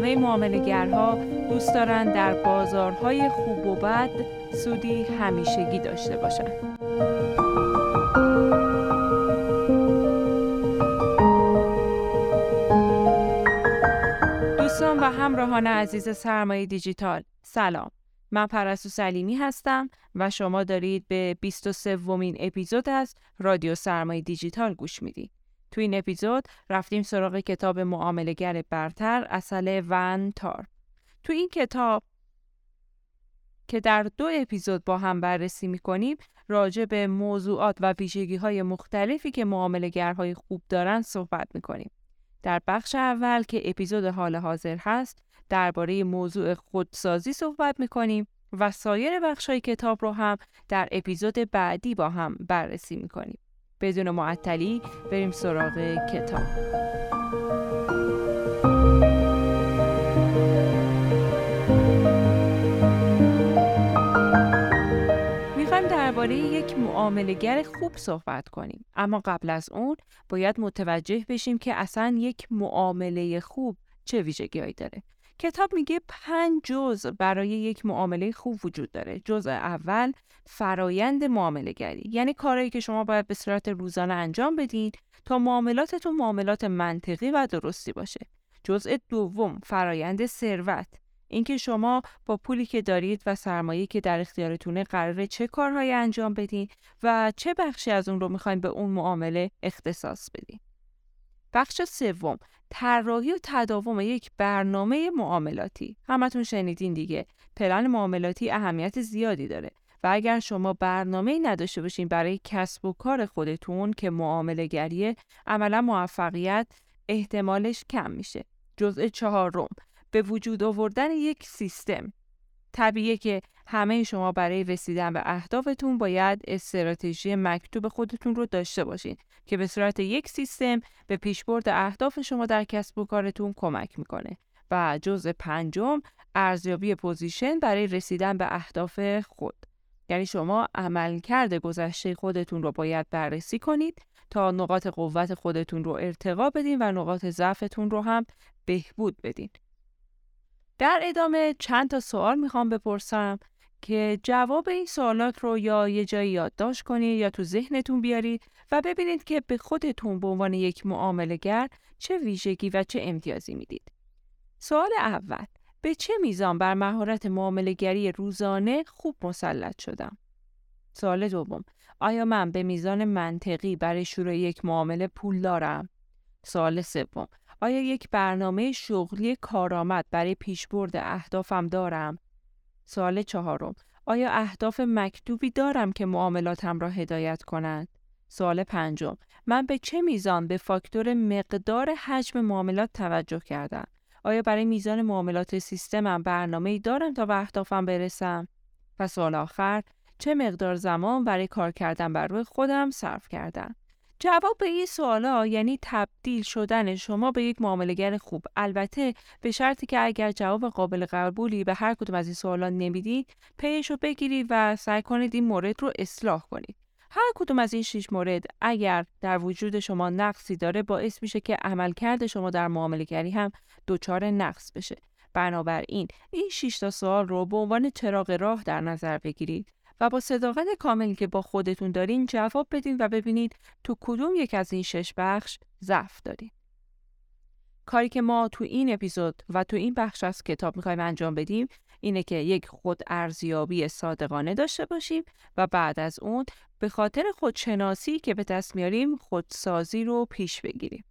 همه معاملگرها دوست دارند در بازارهای خوب و بد سودی همیشگی داشته باشند. همراهان عزیز سرمایه دیجیتال سلام من پرستو سلیمی هستم و شما دارید به 23 ومین اپیزود از رادیو سرمایه دیجیتال گوش می‌دید. تو این اپیزود رفتیم سراغ کتاب معاملگر برتر اصل ون تار. تو این کتاب که در دو اپیزود با هم بررسی می‌کنیم راجع به موضوعات و ویژگی های مختلفی که معاملگرهای خوب دارن صحبت می‌کنیم. در بخش اول که اپیزود حال حاضر هست درباره موضوع خودسازی صحبت می‌کنیم و سایر بخش های کتاب رو هم در اپیزود بعدی با هم بررسی می‌کنیم. بدون معطلی بریم سراغ کتاب درباره یک معاملگر خوب صحبت کنیم اما قبل از اون باید متوجه بشیم که اصلا یک معامله خوب چه ویژگیهایی داره کتاب میگه پنج جز برای یک معامله خوب وجود داره. جزء اول فرایند معامله گری یعنی کارهایی که شما باید به صورت روزانه انجام بدین تا معاملاتتون معاملات منطقی و درستی باشه. جزء دوم فرایند ثروت اینکه شما با پولی که دارید و سرمایه که در اختیارتونه قراره چه کارهایی انجام بدین و چه بخشی از اون رو می‌خواین به اون معامله اختصاص بدین. بخش سوم طراحی و تداوم یک برنامه معاملاتی همتون شنیدین دیگه پلن معاملاتی اهمیت زیادی داره و اگر شما برنامه نداشته باشین برای کسب و کار خودتون که معامله گریه عملا موفقیت احتمالش کم میشه جزء چهارم به وجود آوردن یک سیستم. طبیعیه که همه شما برای رسیدن به اهدافتون باید استراتژی مکتوب خودتون رو داشته باشین که به صورت یک سیستم به پیشبرد اهداف شما در کسب و کارتون کمک می‌کنه و جزء پنجم ارزیابی پوزیشن برای رسیدن به اهداف خود. یعنی شما عملکرد گذشته خودتون رو باید بررسی کنید تا نقاط قوت خودتون رو ارتقا بدین و نقاط ضعفتون رو هم بهبود بدین. در ادامه چند تا سوال می‌خوام بپرسم که جواب این سوالات رو یا یه جایی یادداشت کنید یا تو ذهنتون بیارید و ببینید که به خودتون به عنوان یک معاملهگر چه ویژگی و چه امتیازی می‌دید. سوال اول به چه میزان بر مهارت معاملهگری روزانه خوب مسلط شدم؟ سوال دوم آیا من به میزان منطقی برای شروع یک معامله پول دارم؟ سوال سوم آیا یک برنامه شغلی کارآمد برای پیشبرد اهدافم دارم؟ سوال چهارم آیا اهداف مکتوبی دارم که معاملاتم را هدایت کنند؟ سوال پنجم من به چه میزان به فاکتور مقدار حجم معاملات توجه کردم؟ آیا برای میزان معاملات سیستمم برنامه ای دارم تا به اهدافم برسم؟ و سوال آخر چه مقدار زمان برای کار کردن بر روی خودم صرف کردم؟ جواب به این سوالا یعنی تبدیل شدن شما به یک معاملگر خوب. البته به شرطی که اگر جواب قابل قبولی به هر کدوم از این سوالا نمی‌دید پیش رو بگیرید و سعی کنید این مورد رو اصلاح کنید. هر کدوم از این شش مورد اگر در وجود شما نقصی داره باعث میشه که عملکرد شما در معاملگری هم دچار نقص بشه. بنابراین این 6 تا سوال رو به عنوان چراغ راه در نظر بگیرید. و با صداقت کاملی که با خودتون دارین جواب بدین و ببینید تو کدوم یک از این شش بخش ضعف دارین. کاری که ما تو این اپیزود و تو این بخش از کتاب می‌خوایم انجام بدیم اینه که یک خود ارزیابی صادقانه داشته باشیم و بعد از اون به خاطر خودشناسی که به دست میاریم خودسازی رو پیش بگیریم.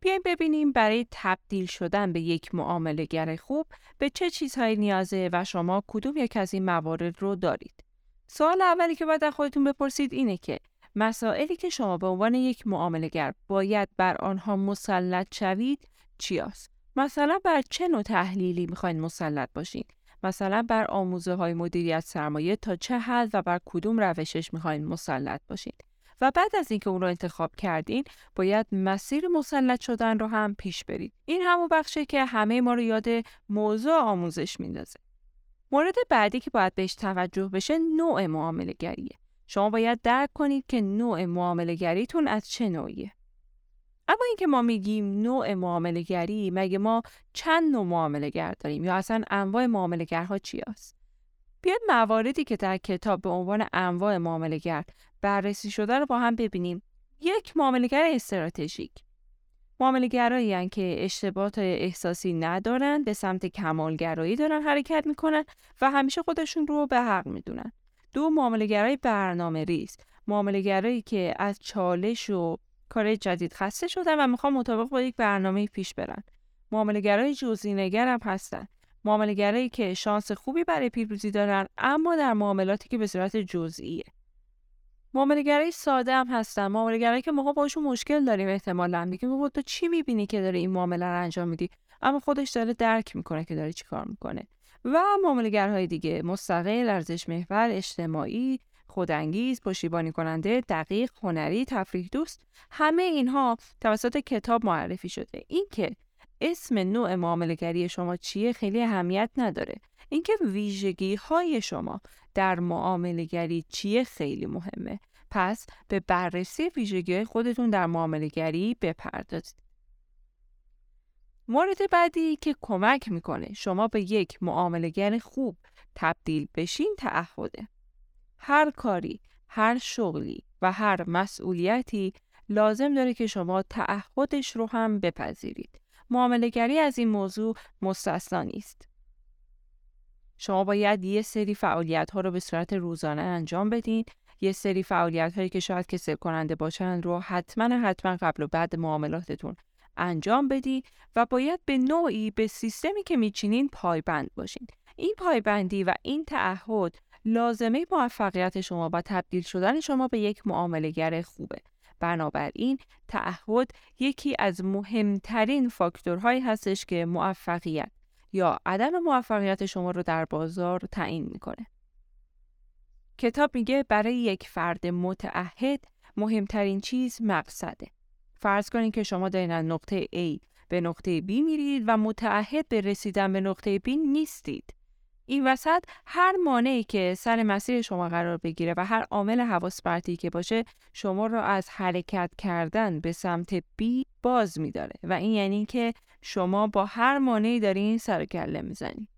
بیایم ببینیم برای تبدیل شدن به یک معاملهگر خوب به چه چیزهایی نیازه و شما کدوم یک از این موارد رو دارید. سوال اولی که باید خودتون بپرسید اینه که مسائلی که شما به عنوان یک معاملهگر باید بر آنها مسلط شوید چی است؟ مثلا بر چه نوع تحلیلی می‌خواین مسلط باشین؟ مثلا بر آموزه های مدیریت سرمایه تا چه حد و بر کدوم روشش می‌خواین مسلط باشین؟ و بعد از اینکه اون رو انتخاب کردین باید مسیر مسلط شدن رو هم پیش برید این همون بخشه که همه ما رو یاد موضوع آموزش میندازه مورد بعدی که باید بهش توجه بشه نوع معامله گریه شما باید درک کنید که نوع معامله گریتون از چه نوعیه اما اینکه ما میگیم نوع معامله گری مگه ما چند نوع معامله گر داریم یا اصلا انواع معامله گرها چی هست؟ بیاید مواردی که در کتاب به عنوان انواع معامله گر بررسی شده رو با هم ببینیم. یک معاملهگر استراتژیک معاملهگرایی که اشتباهات احساسی ندارن به سمت کمالگرایی دارن حرکت می‌کنن و همیشه خودشون رو به حق می‌دونن. دو معاملهگرای برنامه ریز. معاملهگرایی که از چالش و کار جدید خسته شدن و می‌خوان مطابق با یک برنامه پیش برن. معاملهگرای جزئینه‌گر هم هستن. معاملهگرایی که شانس خوبی برای پیروزی دارن اما در معاملاتی که به صورت جزئیه. معاملهگرای ساده هم هستن. معاملهگرایی که ما باشون مشکل داریم احتمالاً. میگیم تو چی می‌بینی که داره این معامله رو انجام میدی؟ اما خودش داره درک می‌کنه که داره چیکار می‌کنه. و معاملهگرهای دیگه مستقل ارزش محور اجتماعی خودانگیز پشتیبانی کننده دقیق هنری تفریح دوست همه اینها توسط کتاب معرفی شده. اینکه اسم نوع معاملهگری شما چیه خیلی اهمیت نداره. اینکه ویژگی های شما در معاملهگری چیه خیلی مهمه پس به بررسی ویژگی خودتون در معاملهگری بپردازید مورد بعدی که کمک می‌کنه شما به یک معاملهگر خوب تبدیل بشین تعهده هر کاری، هر شغلی و هر مسئولیتی لازم داره که شما تعهدش رو هم بپذیرید. معاملهگری از این موضوع مستثنا نیست. شما باید یه سری فعالیت ها رو به صورت روزانه انجام بدین یه سری فعالیت هایی که شاید کسل کننده باشن رو حتما حتما قبل و بعد معاملاتتون انجام بدین و باید به نوعی به سیستمی که میچینین پایبند باشین این پایبندی و این تعهد لازمه موفقیت شما و تبدیل شدن شما به یک معاملهگر خوبه. بنابراین تعهد یکی از مهمترین فاکتورهایی هستش که موفقیت یا عدم موفقیت شما رو در بازار تعیین می‌کنه. کتاب میگه برای یک فرد متعهد مهمترین چیز مقصده. فرض کنید که شما دارین از نقطه A به نقطه B میرید و متعهد به رسیدن به نقطه B نیستید. این وسط هر مانعی که سر مسیر شما قرار بگیره و هر عامل حواس پرتی که باشه شما رو از حرکت کردن به سمت بی باز میداره و این یعنی که شما با هر مانعی دارین سر کله می‌زنی.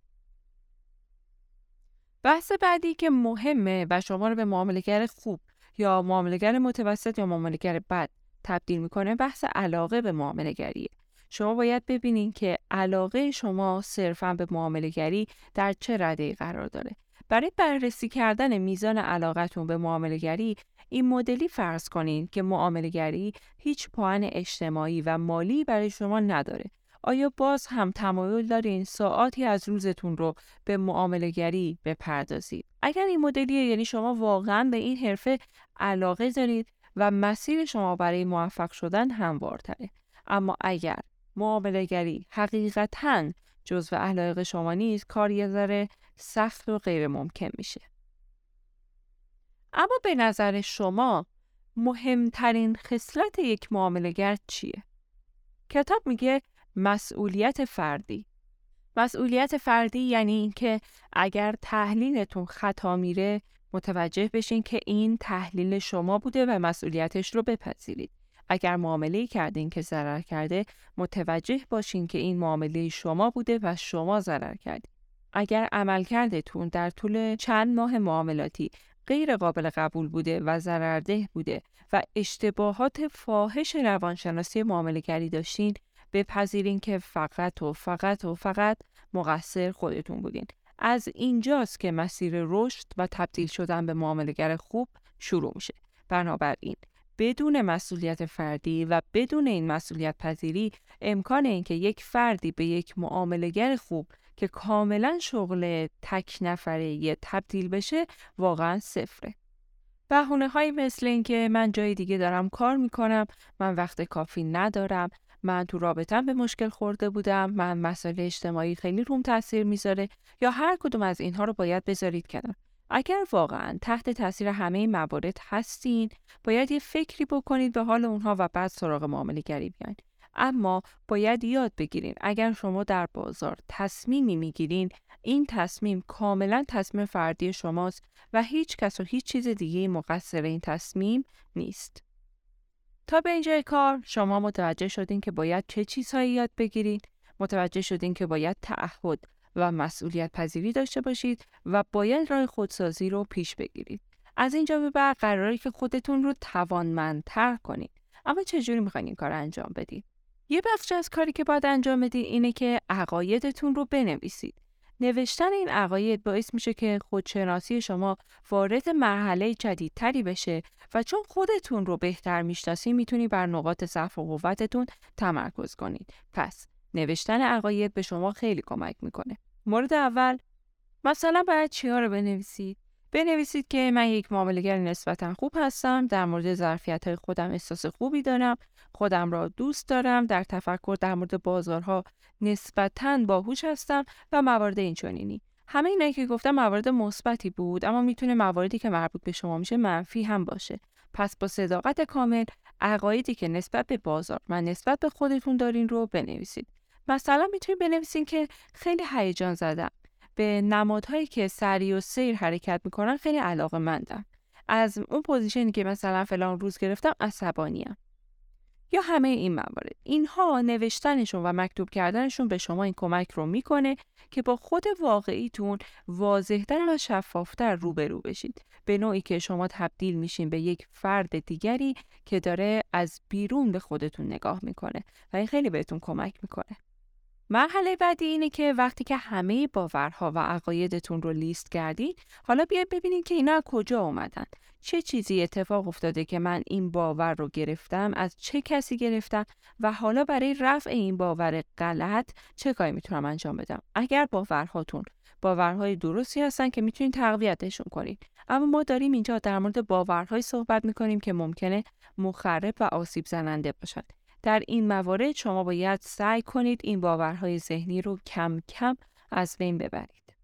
بحث بعدی که مهمه و شما رو به معاملهگر خوب یا معاملهگر متوسط یا معاملهگر بد تبدیل می‌کنه بحث علاقه به معاملهگریه. شما باید ببینید که علاقه شما صرفا به معاملهگری در چه رده قرار داره. برای بررسی کردن میزان علاقتون به معاملهگری این مدلی فرض کنین که معاملهگری هیچ پوان اجتماعی و مالی برای شما نداره. آیا باز هم تمایل دارین ساعتی از روزتون رو به معاملهگری بپردازید؟ اگر این مدلیه یعنی شما واقعا به این حرفه علاقه دارید و مسیر شما برای موفق شدن هموارتره. اما اگر معاملهگری حقیقتا جزو اخلاق شما نیست کار یه ذره سخت و غیر ممکن میشه. اما به نظر شما مهمترین خصلت یک معاملهگر چیه؟ کتاب میگه مسئولیت فردی. مسئولیت فردی یعنی اینکه اگر تحلیلتون خطا میره متوجه بشین که این تحلیل شما بوده و مسئولیتش رو بپذیرید. اگر معامله کردین که ضرر کرده متوجه باشین که این معامله شما بوده و شما ضرر کردید. اگر عملکردتون در طول چند ماه معاملاتی غیر قابل قبول بوده و ضررده بوده و اشتباهات فاحش روانشناسی معامله داشتین بپذیرین که فقط و فقط و فقط مقصر خودتون بودین. از اینجاست که مسیر رشد و تبدیل شدن به معاملهگر خوب شروع میشه. بنابراین بدون مسئولیت فردی و بدون این مسئولیت پذیری امکان اینکه یک فردی به یک معاملهگر خوب که کاملا شغل تک نفره یه تبدیل بشه واقعا صفره. بهونه های مثل اینکه من جای دیگه دارم کار می‌کنم، من وقت کافی ندارم، من تو رابطم به مشکل خورده بودم، من مسائل اجتماعی خیلی روم تاثیر می‌ذاره یا هر کدوم از اینها رو باید بذارید کنار. اگر واقعا تحت تاثیر همه این موارد هستین باید یه فکری بکنید به حال اونها و بعد سراغ معامله گری بیاین اما باید یاد بگیرین اگر شما در بازار تصمیمی می‌گیرین این تصمیم کاملا تصمیم فردی شماست و هیچ کس و هیچ چیز دیگه مقصر این تصمیم نیست. تا به اینجای کار شما متوجه شدین که باید چه چیزهایی یاد بگیرید، متوجه شدین که باید تعهد و مسئولیت پذیری داشته باشید و باید راه خودسازی رو پیش بگیرید. از اینجا به بعد قراره که خودتون رو توانمندتر کنید. اما چجوری می‌خواین این کار انجام بدید؟ یه بخش از کاری که باید انجام بدید اینه که عقایدتون رو بنویسید. نوشتن این عقاید باعث میشه که خودشناسی شما وارد مرحله جدیدتری بشه و چون خودتون رو بهتر می‌شناسی می‌تونی بر نقاط ضعف و قوتتون تمرکز کنید. پس نوشتن عقاید به شما خیلی کمک می‌کنه. مورد اول مثلا باید چیا رو بنویسید؟ بنویسید که من یک معاملهگر نسبتا خوب هستم در مورد ظرفیت های خودم احساس خوبی دارم خودم را دوست دارم در تفکر در مورد بازارها نسبتا باهوش هستم و موارد اینچنینی. همه اینایی که گفتم موارد مثبتی بود اما می‌تونه مواردی که مربوط به شما میشه منفی هم باشه. پس با صداقت کامل عقایدی که نسبت به بازار و نسبت به خودتون دارین رو بنویسید. مثلا می‌تونید بنویسین که خیلی هیجان زدم. به نمادهایی که سریع السیر حرکت می‌کنن خیلی علاقه مندم از اون position ی که مثلا فلان روز گرفتم عصبانیم. یا همه این موارد. اینها نوشتنشون و مکتوب کردنشون به شما این کمک رو می‌کنه که با خود واقعیتون واضحتر و شفافتر روبرو بشید. به نوعی که شما تبدیل میشین به یک فرد دیگری که داره از بیرون به خودتون نگاه می‌کنه و این خیلی بهتون کمک می‌کنه. مرحله بعدی اینه که وقتی که همه باورها و عقایدتون رو لیست کردید حالا بیاید ببینید که اینا کجا اومدن. چه چیزی اتفاق افتاده که من این باور رو گرفتم از چه کسی گرفتم و حالا برای رفع این باور غلط چه کاری می‌تونم انجام بدم؟ اگر باورهاتون باورهای درستی هستن که می‌تونید تقویتشون کنید اما ما داریم اینجا در مورد باورهای صحبت می‌کنیم که ممکنه مخرب و آسیب زننده باشد در این موارد شما باید سعی کنید این باورهای ذهنی رو کم کم از بین ببرید.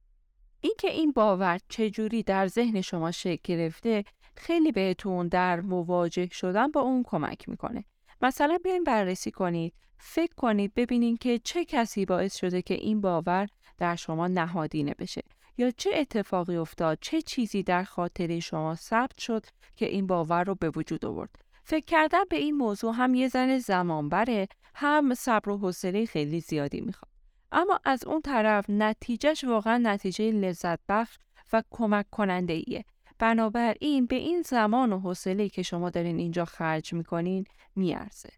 اینکه این باور چجوری در ذهن شما شکل گرفته خیلی بهتون در مواجه شدن با اون کمک می‌کنه. مثلا بیاین بررسی کنید، فکر کنید ببینید که چه کسی باعث شده که این باور در شما نهادینه بشه یا چه اتفاقی افتاد، چه چیزی در خاطر شما ثبت شد که این باور رو به وجود آورد. فکر کردن به این موضوع هم یه زن زمان بره هم صبر و حوصله خیلی زیادی می‌خواد. اما از اون طرف نتیجهش واقعا نتیجه لذت بخش و کمک کننده ایه بنابراین به این زمان و حوصله که شما دارین اینجا خرج می‌کنین میارزه.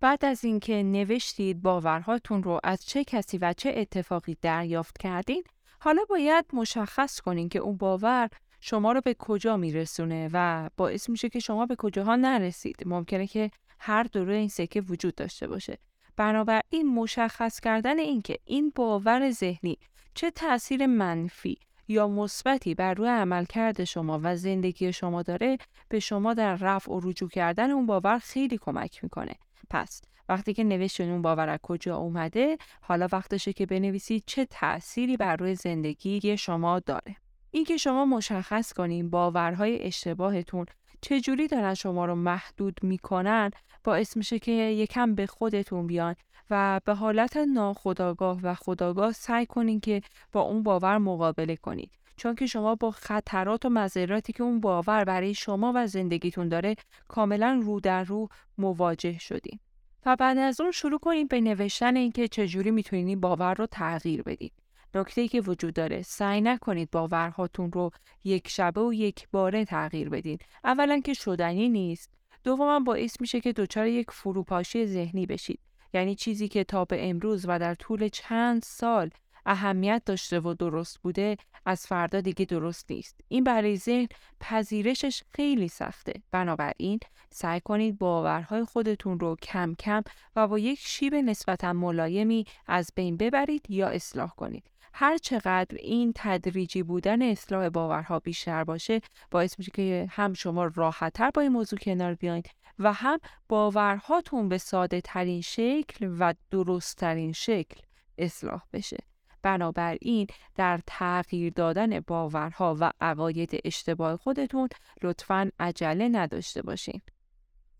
بعد از اینکه نوشتید باورهاتون رو از چه کسی و چه اتفاقی دریافت کردین حالا باید مشخص کنین که اون باور شما رو به کجا میرسونه و باعث میشه که شما به کجاها نرسید؟ ممکنه که هر دوره این سکه وجود داشته باشه. بنابراین مشخص کردن اینکه این باور ذهنی چه تاثیر منفی یا مثبتی بر روی عملکرد شما و زندگی شما داره به شما در رفع و رجوع کردن اون باور خیلی کمک می‌کنه. پس وقتی که نوشتین اون باور از کجا اومده حالا وقتشه که بنویسید چه تأثیری بر روی زندگی شما داره. اینکه شما مشخص کنین باورهای اشتباهتون چجوری دارن شما رو محدود می‌کنن باعث میشه که یکم به خودتون بیان و به حالت ناخداگاه و خداگاه سعی کنین که با اون باور مقابله کنید. چون که شما با خطرات و مذراتی که اون باور برای شما و زندگیتون داره کاملا رو در رو مواجه شدین. و بعد از اون شروع کنید به نوشتن اینکه چجوری می‌تونید این باور رو تغییر بدید نکته که وجود داره. سعی نکنید باورهاتون رو یک شبه و یک باره تغییر بدین. اولا که شدنی نیست. دوما باعث میشه که دچار یک فروپاشی ذهنی بشید. یعنی چیزی که تا به امروز و در طول چند سال اهمیت داشته و درست بوده از فردا دیگه درست نیست. این برای ذهن پذیرشش خیلی سخته. بنابراین سعی کنید باورهای خودتون رو کم کم و با یک شیب نسبتا ملایمی از بین ببرید یا اصلاح کنید. هر چقدر این تدریجی بودن اصلاح باورها بیشتر باشه باعث میشه که هم شما راحتتر با این موضوع کنار بیاین و هم باورهاتون به ساده ترین شکل و درست ترین شکل اصلاح بشه بنابراین در تغییر دادن باورها و عقاید اشتباه خودتون لطفا عجله نداشته باشین.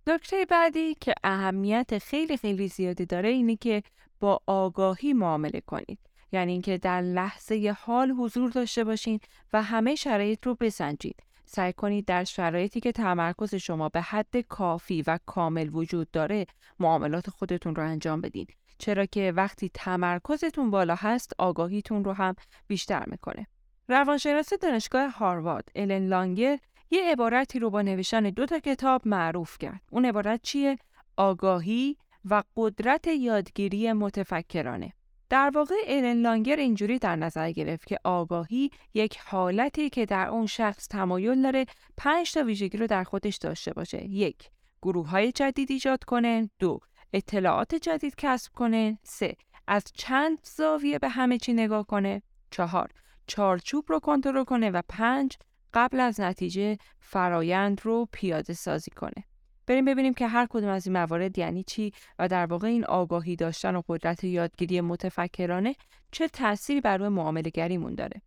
نکته بعدی که اهمیت خیلی خیلی زیادی داره اینه که با آگاهی معامله کنید. یعنی اینکه در لحظه حال حضور داشته باشین و همه شرایط رو بسنجید. سعی کنید در شرایطی که تمرکز شما به حد کافی و کامل وجود داره معاملات خودتون رو انجام بدین. چرا که وقتی تمرکزتون بالا هست آگاهیتون رو هم بیشتر می‌کنه. روانشناس دانشگاه هاروارد الن لانگر یه عبارتی رو با نوشتن دو تا کتاب معروف کرد. اون عبارت چیه؟ آگاهی و قدرت یادگیری متفکرانه. در واقع ایلن لانگر اینجوری در نظر گرفت که آگاهی یک حالتی که در اون شخص تمایل داره پنج تا ویژگی رو در خودش داشته باشه. یک، گروه های جدید ایجاد کنه. دو، اطلاعات جدید کسب کنه. سه، از چند زاویه به همه چی نگاه کنه. چهار، چارچوب رو کنترل کنه و پنج، قبل از نتیجه فرایند رو پیاده سازی کنه. بریم ببینیم که هر کدوم از این موارد یعنی چی و در واقع این آگاهی داشتن و قدرت یادگیری متفکرانه چه تأثیری بر روی معامله داره.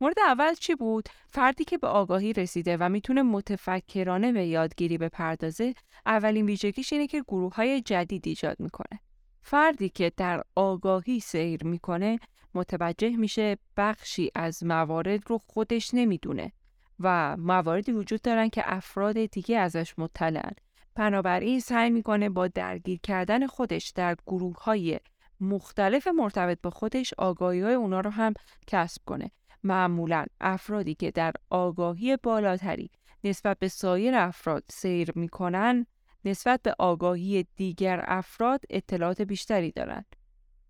مورد اول چی بود؟ فردی که به آگاهی رسیده و می‌تونه متفکرانه به یادگیری بپردازه، اولین ویژگیش اینه که گروه های جدید ایجاد می‌کنه. فردی که در آگاهی سیر می‌کنه متوجه میشه بخشی از موارد رو خودش نمی‌دونه و مواردی وجود دارن که افراد دیگه ازش مطلعن بنابراین سعی می‌کنه با درگیر کردن خودش در گروه های مختلف مرتبط با خودش آگاهی های اونا رو هم کسب کنه. معمولا افرادی که در آگاهی بالاتری نسبت به سایر افراد سیر می‌کنن نسبت به آگاهی دیگر افراد اطلاعات بیشتری دارند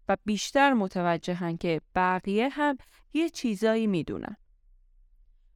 و بیشتر متوجهن که بقیه هم یه چیزایی می‌دونن.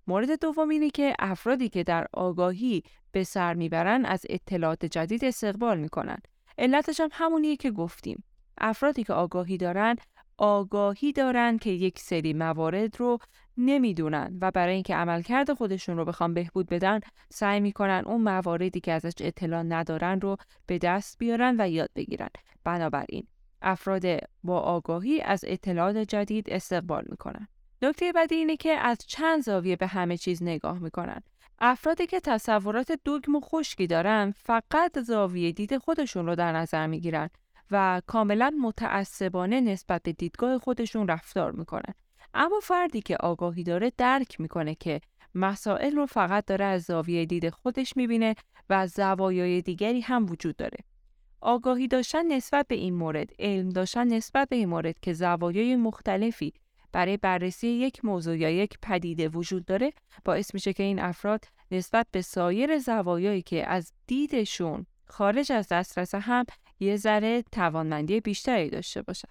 مورد دوم اینه که افرادی که در آگاهی به سر می‌برن از اطلاعات جدید استقبال می‌کنن. علتش هم همونیه که گفتیم. افرادی که آگاهی دارن آگاهی دارن که یک سری موارد رو نمی‌دونن و برای اینکه عملکرد خودشون رو بخوام بهبود بدن سعی می‌کنن اون مواردی که ازش اطلاع ندارن رو به دست بیارن و یاد بگیرن. بنابراین افراد با آگاهی از اطلاعات جدید استقبال می‌کنن. نکته بعدی اینه که از چند زاویه به همه چیز نگاه می‌کنن. افرادی که تصورات دوگم و خشکی دارن فقط زاویه دید خودشون رو در نظر می‌گیرن و کاملا متعصبانه نسبت به دیدگاه خودشون رفتار می‌کنن. اما فردی که آگاهی داره درک می‌کنه که مسائل رو فقط داره از زاویه دید خودش می‌بینه و زوایای دیگری هم وجود داره. آگاهی داشتن نسبت به این مورد، علم داشتن نسبت به این مورد که زوایای مختلفی برای بررسی یک موضوع یا یک پدیده وجود داره باعث میشه که این افراد نسبت به سایر زوایایی که از دیدشون خارج از دسترس هم یه ذره توانمندی بیشتری داشته باشن.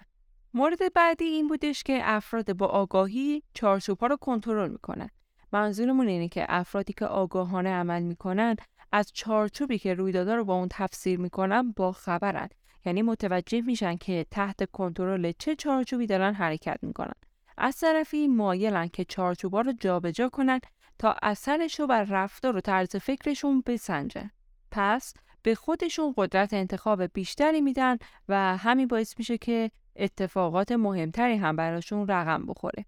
مورد بعدی این بودش که افراد با آگاهی چارچوبها رو کنترل می‌کنن. منظورمون اینه که افرادی که آگاهانه عمل می‌کنن از چارچوبی که رویدادها رو با اون تفسیر می‌کنن با خبرن. یعنی متوجه میشن که تحت کنترل چه چارچوبی دارن حرکت می‌کنن. از طرفی مایلن که چارچوبا رو جابجا کنن تا اثرش رو بر رفتار و طرز فکرشون بسنجن. پس به خودشون قدرت انتخاب بیشتری میدن و همین باعث میشه که اتفاقات مهمتری هم براشون رقم بخوره.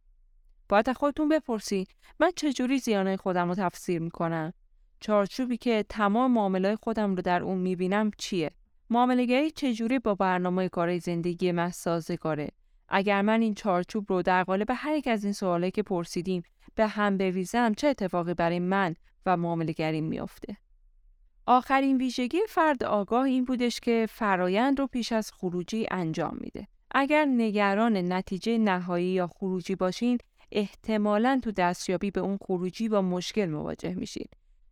باید خودتون بپرسید من چجوری زیانه خودم رو تفسیر می‌کنم؟ چارچوبی که تمام معاملای خودم رو در اون می‌بینم چیه؟ معاملگری چجوری با برنامه کار زندگی من سازگاره؟ اگر من این چارچوب رو در قالب هر یک از این سوالایی که پرسیدیم به هم بریزم چه اتفاقی برای من و معاملگریم میافته؟ آخرین ویژگی فرد آگاه این بودش که فرایند رو پیش از خروجی انجام میده. اگر نگران نتیجه نهایی یا خروجی باشین، احتمالاً تو دستیابی به اون خروجی با مشکل مواجه میشین.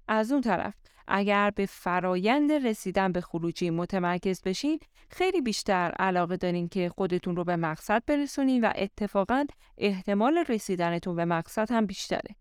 از اون طرف اگر به فرایند رسیدن به خروجی متمرکز بشین خیلی بیشتر علاقه دارین که خودتون رو به مقصد برسونین و اتفاقا احتمال رسیدنتون به مقصد هم بیشتره.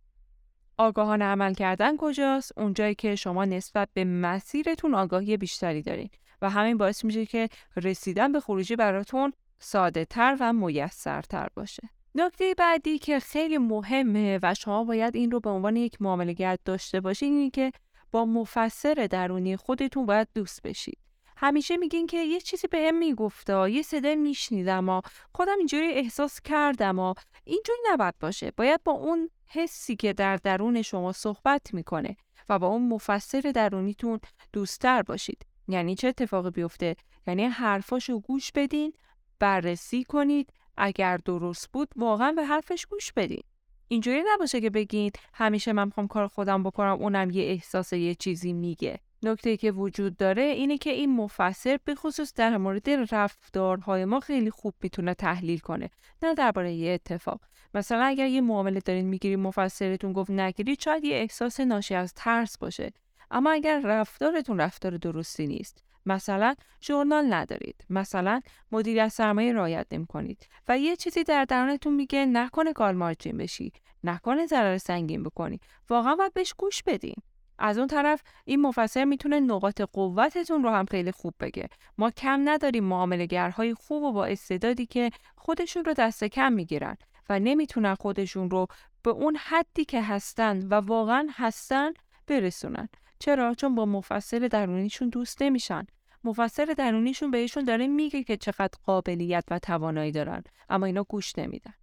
آگاهانه عمل کردن کجاست؟ اونجایی که شما نسبت به مسیرتون آگاهی بیشتری دارین و همین باعث میشه که رسیدن به خروجی براتون ساده تر و میسرتر باشه. نکته بعدی که خیلی مهمه و شما باید این رو به عنوان یک معاملهگر داشته باشین اینه که با مفسر درونی خودتون باید دوست بشید. همیشه میگین که یه چیزی بهم می‌گفته یه صدای میشنیدم و خودم اینجوری احساس کردم و اینجوری نباید باشه. باید با اون حسی که در درون شما صحبت می‌کنه و با اون مفسر درونیتون دوستتر باشید. یعنی چه اتفاقی بیفته؟ یعنی حرفاشو گوش بدین بررسی کنید. اگر درست بود واقعا به حرفش گوش بدین. اینجوری نباشه که بگید همیشه من می‌خوام کار خودم بکنم اونم یه احساس یه چیزی میگه. نکته که وجود داره اینه که این مفسر به خصوص در مورد رفتارهای ما خیلی خوب می‌تونه تحلیل کنه نه درباره یه اتفاق. مثلا اگر یه معامله دارین می‌گیری مفسرتون گفت نگیرید شاید یه احساس ناشی از ترس باشه. اما اگر رفتارتون رفتار درستی نیست مثلا ژورنال ندارید مثلا مدیریت سرمایه رعایت کنید و یه چیزی در درونتون میگه نکنه کال مارجین بشی نکنه ضرر سنگین بکنی واقعا باید بهش گوش بدین. از اون طرف این مفسر می‌تونه نقاط قوتتون رو هم خیلی خوب بگه. ما کم نداریم معاملهگرهای خوب و با استعدادی که خودشون رو دست کم می‌گیرن و نمی‌تونن خودشون رو به اون حدی که هستن و واقعا هستن برسونن. چرا؟ چون با مفسر درونیشون دوست نمیشن. مفسر درونیشون بهشون داره میگه که چقدر قابلیت و توانایی دارن اما اینا گوش نمیدن.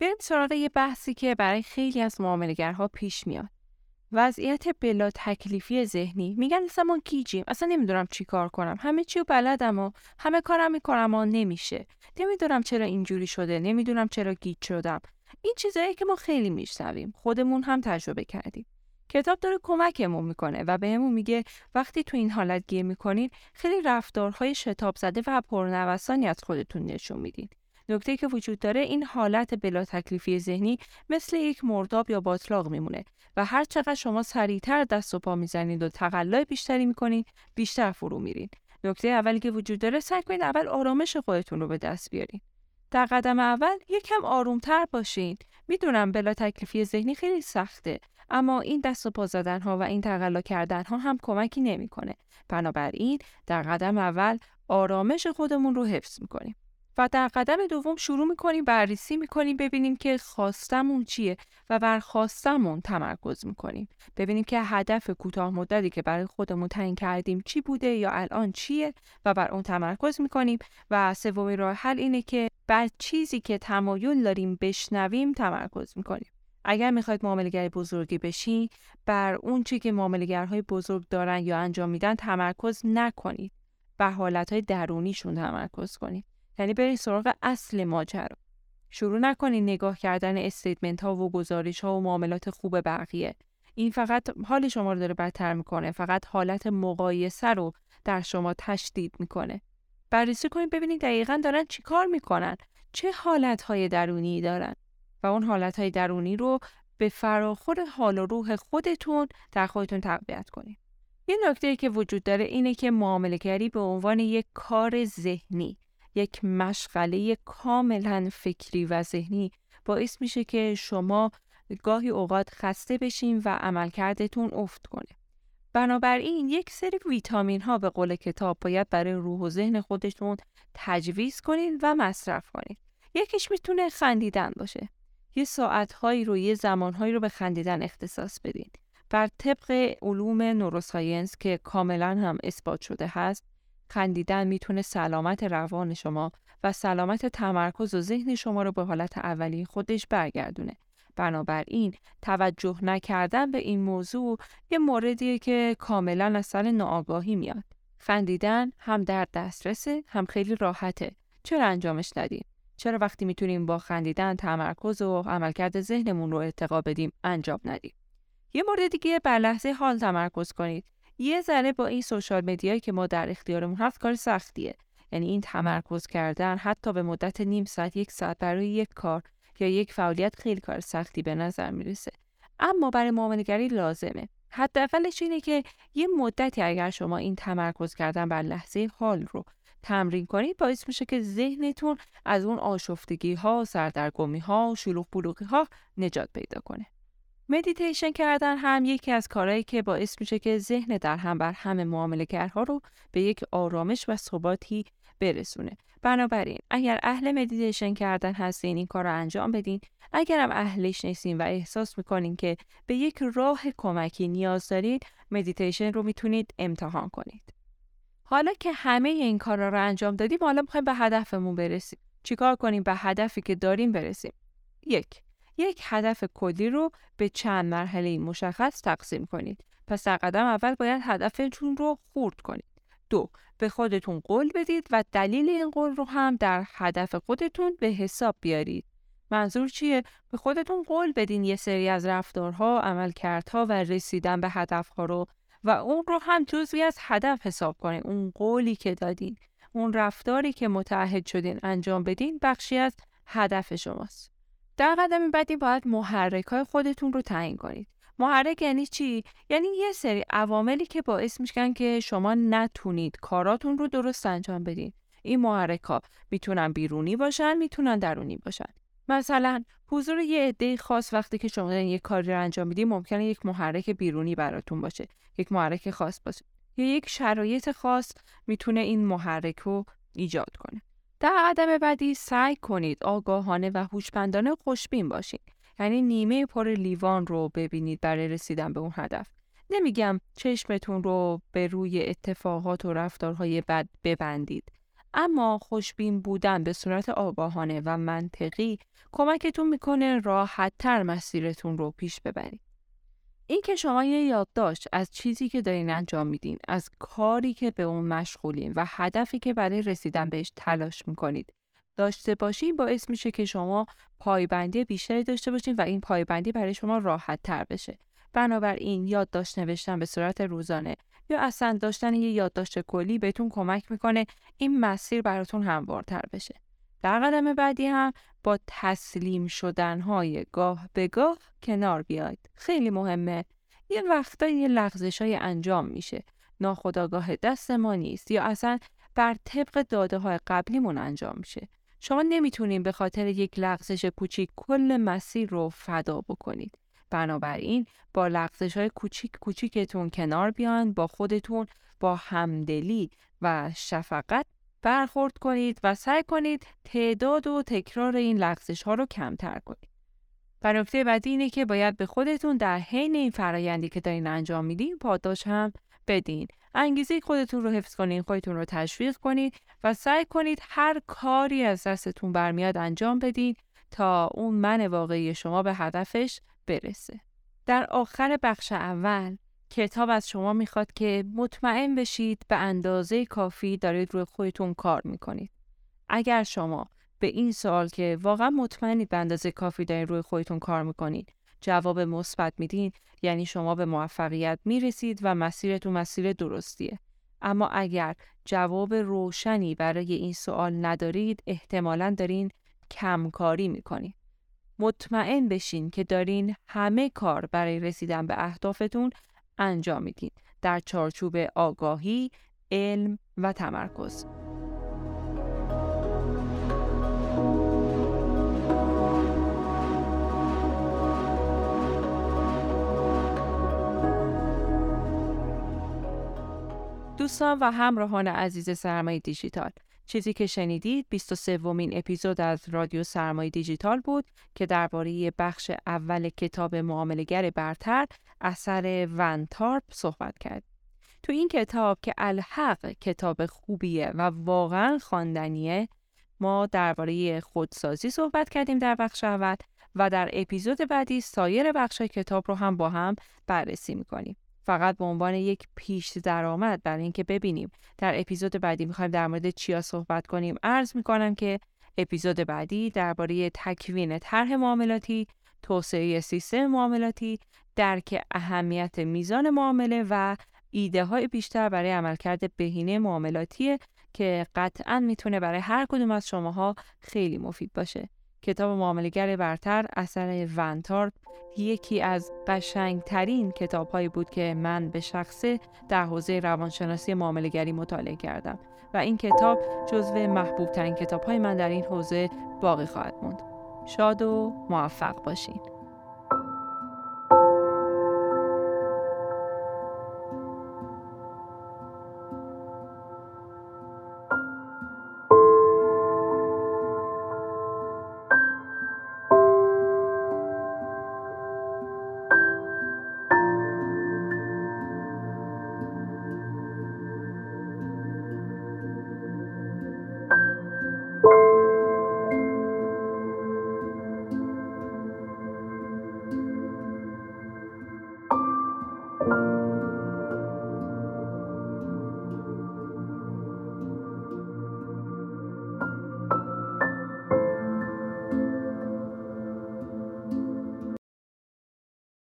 بریم سراغ یه بحثی که برای خیلی از معاملگرها پیش میاد. وضعیت بلا تکلیفی ذهنی. میگن اصلا ما گیجیم. اصلا نمی‌دونم چی کار کنم. همه چیو بلدم و همه کارم می‌کنم و نمیشه. نمی‌دونم چرا اینجوری شده. نمی‌دونم چرا گیج شدم. این چیزایی که ما خیلی میشنویم. خودمون هم تجربه کردیم. کتاب داره کمکمون می‌کنه و بهمون میگه وقتی تو این حالت گیر می‌کنین خیلی رفتارهای شتاب زده و پرنوسانی از خودتون نشون میدین. نکته که وجود داره این حالت بلا تکلیفی ذهنی مثل یک مرداب یا باطلاق میمونه و هر چقدر شما سریعتر دست و پا می‌زنید و تقلای بیشتری می‌کنید بیشتر فرو میرین نکته اولی که وجود داره سعی کنید اول آرامش خودتون رو به دست بیارین در قدم اول یکم آرومتر باشین. می‌دونم بلا تکلیفی ذهنی خیلی سخته اما این دست و پا زدن ها و این تقلا کردن ها هم کمکی نمی‌کنه. بنابراین در قدم اول آرامش خودمون رو حفظ می‌کنیم و در قدم دوم شروع می‌کنیم بررسی می‌کنیم ببینیم که خواستمون چیه و بر خواستمون تمرکز می‌کنیم. ببینیم که هدف کوتاه مدتی که برای خودمون تعیین کردیم چی بوده یا الان چیه و بر اون تمرکز می‌کنیم. و سومین راه حل اینه که بر چیزی که تمایل داریم بشنویم تمرکز می‌کنیم. اگر می‌خواید معاملگر بزرگی بشین بر اون چی که معاملگرهای بزرگ دارن یا انجام میدن تمرکز نکنید بر حالتهای درونیشون تمرکز کنید. یعنی برید سراغ اصل ماجرا. شروع نکنید نگاه کردن استیتمنت ها و گزارش ها و معاملات خوب بقیه. این فقط حال شما رو داره بدتر می‌کنه فقط حالت مقایسه رو در شما تشدید می‌کنه. بررسی کنید ببینید دقیقا دارن چی کار می‌کنن؟ چه حالت های درونی دارن؟ و اون حالت های درونی رو به فراخور حال و روح خودتون در خودتون تقویت کنید یه نکته که وجود داره اینه که معاملهگری به عنوان یک کار ذهنی یک مشغله کاملا فکری و ذهنی باعث میشه که شما گاهی اوقات خسته بشین و عملکردتون افت کنه. بنابراین یک سری ویتامین ها به قول کتاب باید برای روح و ذهن خودتون تجویز کنید و مصرف کنید. یکیش می‌تونه خندیدن باشه. یه ساعتهایی رو یه زمانهایی رو به خندیدن اختصاص بدین. بر طبق علوم نوروساینس که کاملا هم اثبات شده هست خندیدن می‌تونه سلامت روان شما و سلامت تمرکز و ذهن شما رو به حالت اولی خودش برگردونه. بنابراین توجه نکردن به این موضوع یه موردیه که کاملا از سر ناآگاهی میاد. خندیدن هم در دسترسه هم خیلی راحته. چرا انجامش ندیم؟ چرا وقتی می‌تونیم با خندیدن تمرکز و عملکرد ذهنمون رو ارتقا بدیم انجام ندیم؟ یه مورد دیگه بر لحظه حال تمرکز کنید. یه ذره با این سوشال مدیایی که ما در اختیارمون هست کار سختیه یعنی این تمرکز کردن حتی به مدت نیم ساعت یک ساعت برای یک کار یا یک فعالیت خیلی کار سختی به نظر می‌رسه اما برای معاملهگری لازمه حداقلش اینه که یه مدتی اگر شما این تمرکز کردن بر لحظه حال رو تمرین کنید باعث میشه که ذهنتون از اون آشفتگی ها، سردرگمی ها شلوغ بلوغی ها نجات پیدا کنه. مدیتیشن کردن هم یکی از کارهایی که باعث میشه که ذهن در هم بر همه معاملهگرها رو به یک آرامش و ثباتی برسونه. بنابراین اگر اهل مدیتیشن کردن هستین این کار رو انجام بدین اگرم اهلش نیستین و احساس می‌کنین که به یک راه کمکی نیاز دارید مدیتیشن رو می‌تونید امتحان کنید حالا که همه این کارا رو انجام دادیم حالا می‌خوایم به هدفمون برسیم. چیکار کنیم؟ به هدفی که داریم برسیم. یک. یک هدف کلی رو به چند مرحله مشخص تقسیم کنید. پس در قدم اول باید هدفتون رو خورد کنید. دو. به خودتون قول بدید و دلیل این قول رو هم در هدف خودتون به حساب بیارید. منظور چیه؟ به خودتون قول بدین یه سری از رفتارها، عملکردها و رسیدن به هدفها رو و اون رو هم جزوی از هدف حساب کنین. اون قولی که دادین، اون رفتاری که متعهد شدین انجام بدین بخشی از هدف شماست. در قدم بعدی باید محرک های خودتون رو تعیین کنید. محرک یعنی چی؟ یعنی یه سری عواملی که باعث میشن که شما نتونید کاراتون رو درست انجام بدین. این محرک ها می‌تونن بیرونی باشن، می‌تونن درونی باشن. مثلا حضور یه عده خاص وقتی که شما یک کاری رو انجام میدین ممکنه یک محرک بیرونی براتون باشه یک محرک خاص باشه. یا یک شرایط خاص می‌تونه این محرک رو ایجاد کنه. در قدم بعدی سعی کنید آگاهانه و هوشمندانه خوشبین باشید. یعنی نیمه پر لیوان رو ببینید برای رسیدن به اون هدف. نمیگم چشمتون رو به روی اتفاقات و رفتارهای بد ببندید. اما خوشبین بودن به صورت آگاهانه و منطقی کمکتون می‌کنه راحت تر مسیرتون رو پیش ببرید. این که شما یه یادداشت از چیزی که دارین انجام میدین، از کاری که به اون مشغولین و هدفی که برای رسیدن بهش تلاش می‌کنید داشته باشین باعث میشه که شما پایبندی بیشتری داشته باشین و این پایبندی برای شما راحت تر بشه. بنابراین یادداشت نوشتن به صورت روزانه یا اصلا داشتن یه یادداشت کلی بهتون کمک می‌کنه این مسیر براتون هموارتر بشه. در قدم بعدی هم با تسلیم شدنهای گاه به گاه کنار بیاید. خیلی مهمه. یه وقتا یه لغزش های انجام میشه. ناخداگاه دست ما نیست یا اصلا بر طبق داده های قبلیمون انجام میشه. شما نمی‌تونین به خاطر یک لغزش کوچیک کل مسیر رو فدا بکنید. بنابراین با لغزش های کوچیک کوچیکتون کنار بیان با خودتون با همدلی و شفقت برخورد کنید و سعی کنید تعداد و تکرار این لغزش ها رو کمتر کنید. و نکته بعدی اینه که باید به خودتون در حین این فرایندی که دارین انجام میدین پاداش هم بدین. انگیزه خودتون رو حفظ کنید، خودتون رو تشویق کنید و سعی کنید هر کاری از دستتون برمیاد انجام بدین تا اون من واقعی شما به هدفش برسه. در آخر بخش اول کتاب از شما می‌خواد که مطمئن بشید به اندازه کافی دارید روی خودتون کار می‌کنید. اگر شما به این سوال که واقعا مطمئنید به اندازه کافی دارید روی خودتون کار می‌کنید جواب مثبت میدین یعنی شما به موفقیت می‌رسید و مسیرتون مسیر درستیه. اما اگر جواب روشنی برای این سوال ندارید احتمالا دارین کمکاری می‌کنید. مطمئن بشین که دارین همه کار برای رسیدن به اهدافتون انجام میدین در چارچوب آگاهی، علم و تمرکز. دوستان و همراهان عزیز سرمایه دیجیتال چیزی که شنیدید 23 ومین اپیزود از رادیو سرمایه دیجیتال بود که درباره بخش اول کتاب معاملگر برتر اثر ونتارپ صحبت کرد. تو این کتاب که الحق کتاب خوبیه و واقعا خواندنیه ما درباره خودسازی صحبت کردیم در بخش اول و در اپیزود بعدی سایر بخش کتاب رو هم با هم بررسی می‌کنیم. فقط به عنوان یک پیش درآمد برای اینکه ببینیم در اپیزود بعدی می‌خوایم در مورد چیا صحبت کنیم. عرض می‌کنم که اپیزود بعدی درباره تکوین طرح معاملاتی توسعه سیستم معاملاتی درک اهمیت میزان معامله و ایده های بیشتر برای عملکرد بهینه معاملاتی که قطعا می‌تونه برای هر کدوم از شماها خیلی مفید باشه. کتاب معاملگر برتر اثر ونتارد یکی از قشنگترین کتابهایی بود که من به شخصه در حوزه روانشناسی معاملگری مطالعه کردم و این کتاب جزو محبوب ترین کتاب من در این حوزه باقی خواهد موند. شاد و موفق باشین.